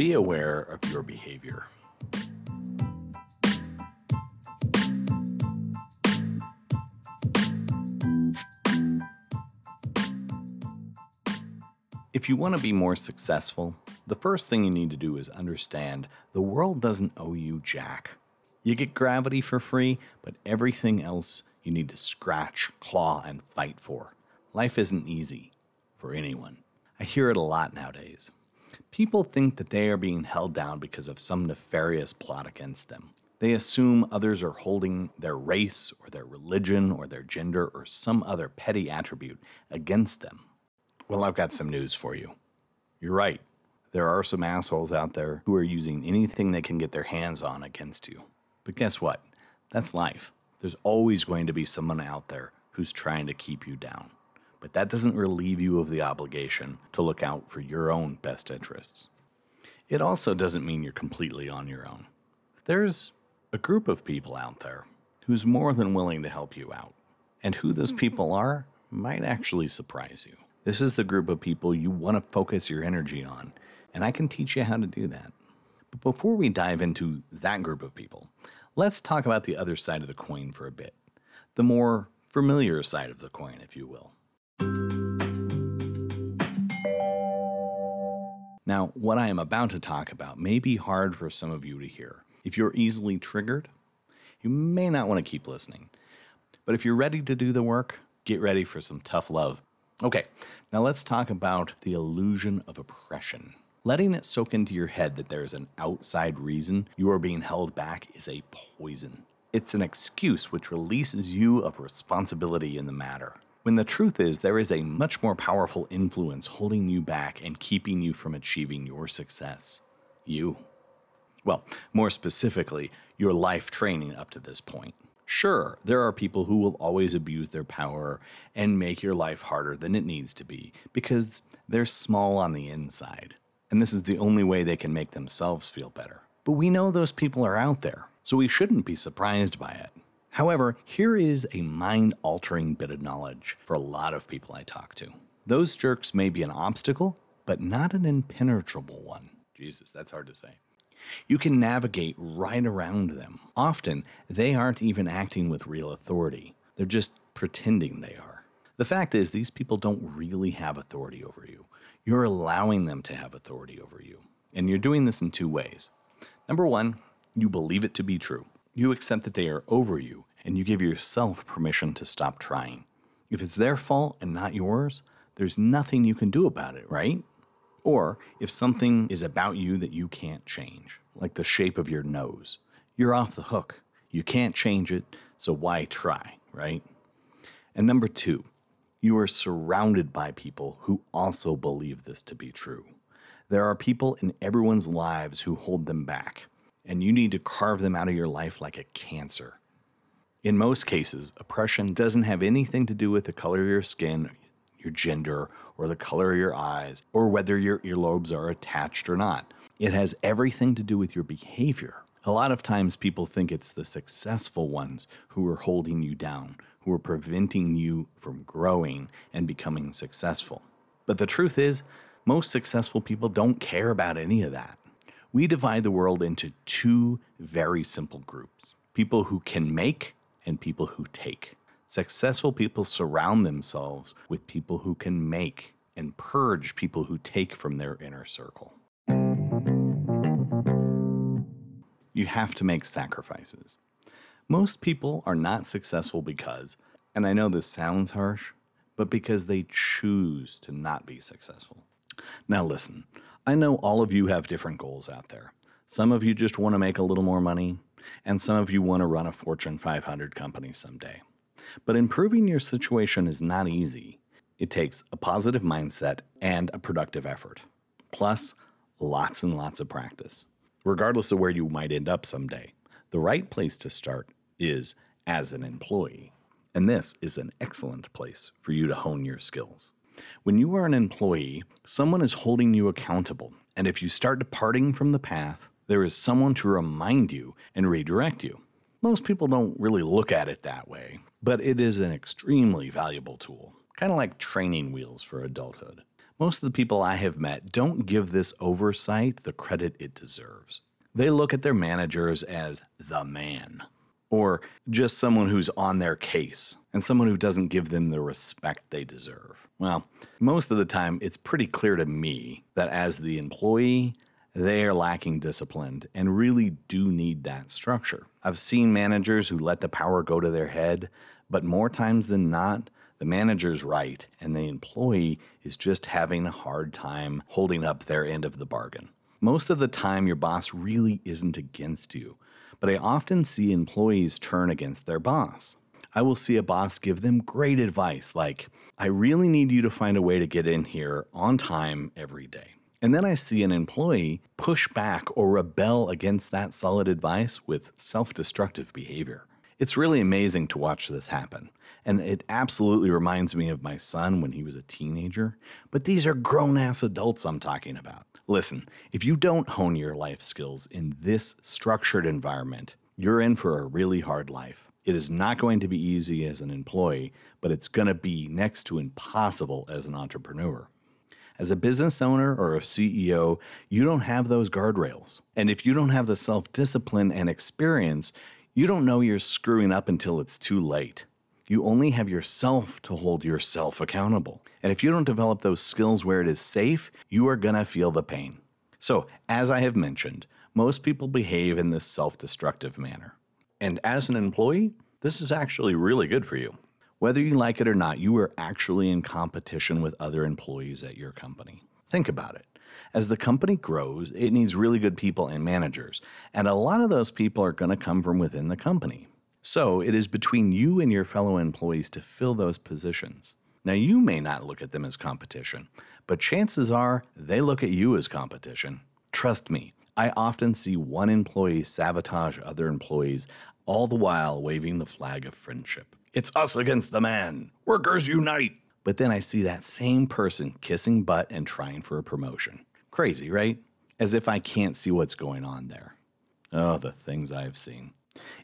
Be aware of your behavior. If you want to be more successful, the first thing you need to do is understand the world doesn't owe you jack. You get gravity for free, but everything else you need to scratch, claw, and fight for. Life isn't easy for anyone. I hear it a lot nowadays. People think that they are being held down because of some nefarious plot against them. They assume others are holding their race or their religion or their gender or some other petty attribute against them. Well, I've got some news for you. You're right. There are some assholes out there who are using anything they can get their hands on against you. But guess what? That's life. There's always going to be someone out there who's trying to keep you down. But that doesn't relieve you of the obligation to look out for your own best interests. It also doesn't mean you're completely on your own. There's a group of people out there who's more than willing to help you out. And who those mm-hmm. people are might actually surprise you. This is the group of people you want to focus your energy on, and I can teach you how to do that. But before we dive into that group of people, let's talk about the other side of the coin for a bit. The more familiar side of the coin, if you will. Now, what I am about to talk about may be hard for some of you to hear. If you're easily triggered, you may not want to keep listening. But if you're ready to do the work, get ready for some tough love Okay, now let's talk about the illusion of oppression. Letting it soak into your head that there is an outside reason you are being held back is a poison. It's an excuse which releases you of responsibility in the matter. When the truth is, there is a much more powerful influence holding you back and keeping you from achieving your success. You. Well, more specifically, your life training up to this point. Sure, there are people who will always abuse their power and make your life harder than it needs to be because they're small on the inside. And this is the only way they can make themselves feel better. But we know those people are out there, so we shouldn't be surprised by it. However, here is a mind altering bit of knowledge for a lot of people I talk to. Those jerks may be an obstacle, but not an impenetrable one. Jesus, that's hard to say. You can navigate right around them. Often, they aren't even acting with real authority, they're just pretending they are. The fact is, these people don't really have authority over you. You're allowing them to have authority over you. And you're doing this in two ways. Number one, you believe it to be true. You accept that they are over you, and you give yourself permission to stop trying. If it's their fault and not yours, there's nothing you can do about it, right? Or if something is about you that you can't change, like the shape of your nose, you're off the hook. You can't change it, so why try, right? And number two, you are surrounded by people who also believe this to be true. There are people in everyone's lives who hold them back, and you need to carve them out of your life like a cancer. In most cases, oppression doesn't have anything to do with the color of your skin, your gender, or the color of your eyes, or whether your earlobes are attached or not. It has everything to do with your behavior. A lot of times people think it's the successful ones who are holding you down, who are preventing you from growing and becoming successful. But the truth is, most successful people don't care about any of that. We divide the world into two very simple groups people who can make and people who take. Successful people surround themselves with people who can make and purge people who take from their inner circle. You have to make sacrifices. Most people are not successful because, and I know this sounds harsh, but because they choose to not be successful. Now, listen, I know all of you have different goals out there. Some of you just want to make a little more money, and some of you want to run a Fortune 500 company someday. But improving your situation is not easy. It takes a positive mindset and a productive effort, plus lots and lots of practice. Regardless of where you might end up someday, the right place to start is as an employee. And this is an excellent place for you to hone your skills. When you are an employee, someone is holding you accountable. And if you start departing from the path, there is someone to remind you and redirect you. Most people don't really look at it that way, but it is an extremely valuable tool, kind of like training wheels for adulthood. Most of the people I have met don't give this oversight the credit it deserves. They look at their managers as the man, or just someone who's on their case, and someone who doesn't give them the respect they deserve. Well, most of the time, it's pretty clear to me that as the employee, they are lacking discipline and really do need that structure. I've seen managers who let the power go to their head, but more times than not, the manager's right and the employee is just having a hard time holding up their end of the bargain. Most of the time, your boss really isn't against you, but I often see employees turn against their boss. I will see a boss give them great advice like, I really need you to find a way to get in here on time every day. And then I see an employee push back or rebel against that solid advice with self destructive behavior. It's really amazing to watch this happen. And it absolutely reminds me of my son when he was a teenager. But these are grown ass adults I'm talking about. Listen, if you don't hone your life skills in this structured environment, you're in for a really hard life. It is not going to be easy as an employee, but it's going to be next to impossible as an entrepreneur. As a business owner or a CEO, you don't have those guardrails. And if you don't have the self discipline and experience, you don't know you're screwing up until it's too late. You only have yourself to hold yourself accountable. And if you don't develop those skills where it is safe, you are going to feel the pain. So, as I have mentioned, most people behave in this self destructive manner. And as an employee, this is actually really good for you. Whether you like it or not, you are actually in competition with other employees at your company. Think about it. As the company grows, it needs really good people and managers, and a lot of those people are going to come from within the company. So it is between you and your fellow employees to fill those positions. Now, you may not look at them as competition, but chances are they look at you as competition. Trust me, I often see one employee sabotage other employees, all the while waving the flag of friendship. It's us against the man. Workers unite. But then I see that same person kissing butt and trying for a promotion. Crazy, right? As if I can't see what's going on there. Oh, the things I've seen.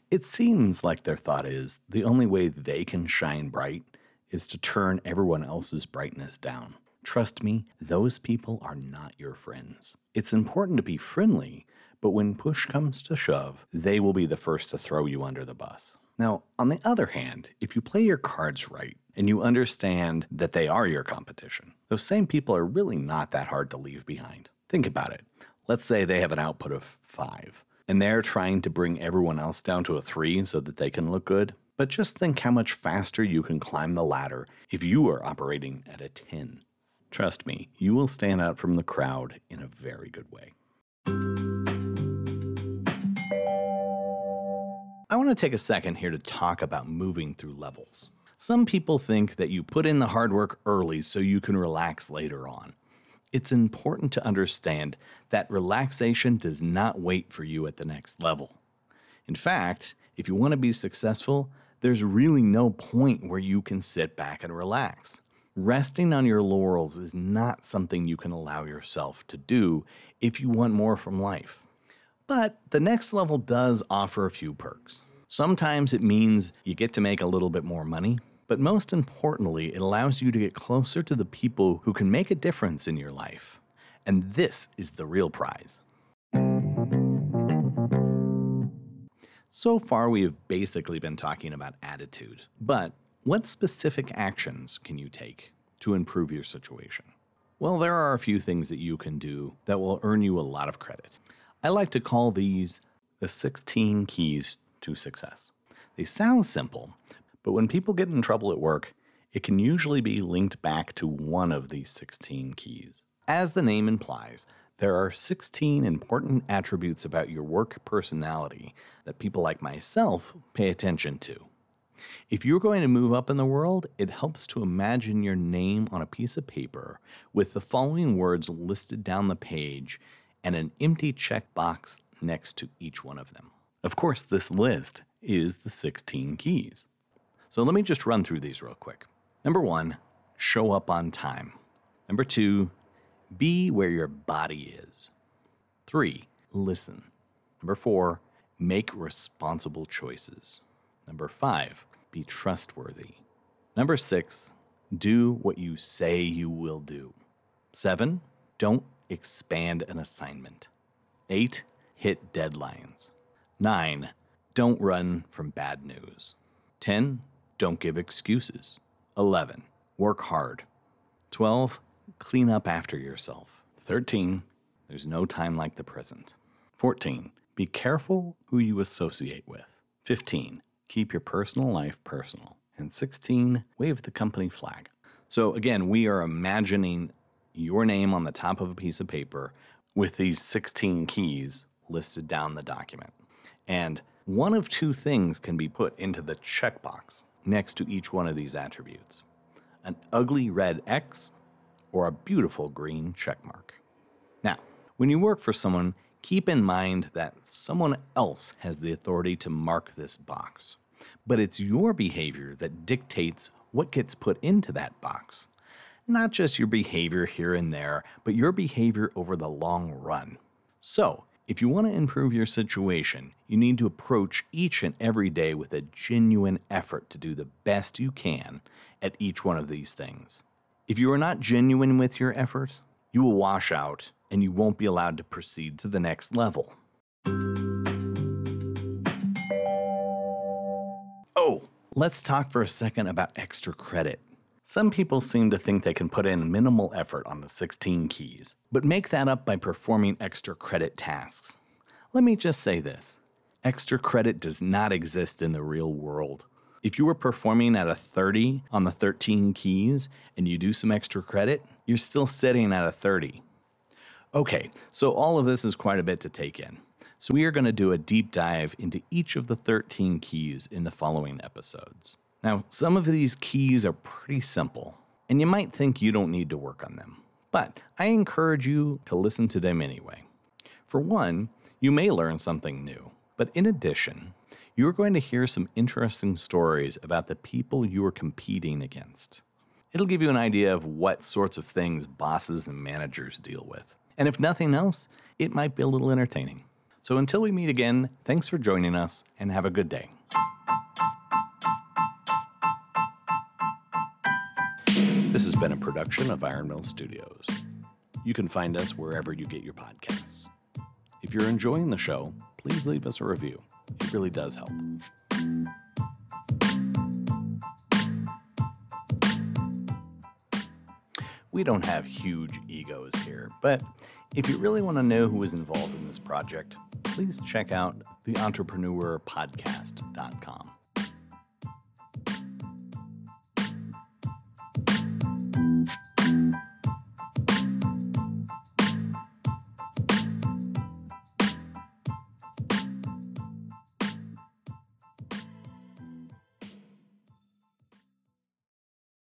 It seems like their thought is the only way they can shine bright is to turn everyone else's brightness down. Trust me, those people are not your friends. It's important to be friendly, but when push comes to shove, they will be the first to throw you under the bus. Now, on the other hand, if you play your cards right and you understand that they are your competition, those same people are really not that hard to leave behind. Think about it. Let's say they have an output of five, and they're trying to bring everyone else down to a three so that they can look good. But just think how much faster you can climb the ladder if you are operating at a 10. Trust me, you will stand out from the crowd in a very good way. I want to take a second here to talk about moving through levels. Some people think that you put in the hard work early so you can relax later on. It's important to understand that relaxation does not wait for you at the next level. In fact, if you want to be successful, there's really no point where you can sit back and relax. Resting on your laurels is not something you can allow yourself to do if you want more from life. But the next level does offer a few perks. Sometimes it means you get to make a little bit more money, but most importantly, it allows you to get closer to the people who can make a difference in your life. And this is the real prize. So far, we have basically been talking about attitude, but what specific actions can you take to improve your situation? Well, there are a few things that you can do that will earn you a lot of credit. I like to call these the 16 keys to success. They sound simple, but when people get in trouble at work, it can usually be linked back to one of these 16 keys. As the name implies, there are 16 important attributes about your work personality that people like myself pay attention to. If you're going to move up in the world, it helps to imagine your name on a piece of paper with the following words listed down the page and an empty checkbox next to each one of them. Of course, this list is the 16 keys. So let me just run through these real quick. Number one, show up on time. Number two, be where your body is. Three, listen. Number four, make responsible choices. Number five, be trustworthy. Number six, do what you say you will do. Seven, don't expand an assignment. Eight, hit deadlines. Nine, don't run from bad news. 10. Don't give excuses. 11. Work hard. 12. Clean up after yourself. 13. There's no time like the present. 14. Be careful who you associate with. 15. Keep your personal life personal. And 16. Wave the company flag. So, again, we are imagining your name on the top of a piece of paper with these 16 keys listed down the document. And one of two things can be put into the checkbox next to each one of these attributes an ugly red X or a beautiful green checkmark. Now, when you work for someone, keep in mind that someone else has the authority to mark this box, but it's your behavior that dictates what gets put into that box. Not just your behavior here and there, but your behavior over the long run. So, if you want to improve your situation, you need to approach each and every day with a genuine effort to do the best you can at each one of these things. If you are not genuine with your effort, you will wash out and you won't be allowed to proceed to the next level. Oh, let's talk for a second about extra credit. Some people seem to think they can put in minimal effort on the 16 keys, but make that up by performing extra credit tasks. Let me just say this extra credit does not exist in the real world. If you were performing at a 30 on the 13 keys and you do some extra credit, you're still sitting at a 30. Okay, so all of this is quite a bit to take in. So we are going to do a deep dive into each of the 13 keys in the following episodes. Now, some of these keys are pretty simple, and you might think you don't need to work on them, but I encourage you to listen to them anyway. For one, you may learn something new, but in addition, you are going to hear some interesting stories about the people you are competing against. It'll give you an idea of what sorts of things bosses and managers deal with. And if nothing else, it might be a little entertaining. So until we meet again, thanks for joining us and have a good day. This has been a production of Iron Mill Studios. You can find us wherever you get your podcasts. If you're enjoying the show, please leave us a review. It really does help. We don't have huge egos here, but if you really want to know who is involved in this project, please check out theentrepreneurpodcast.com.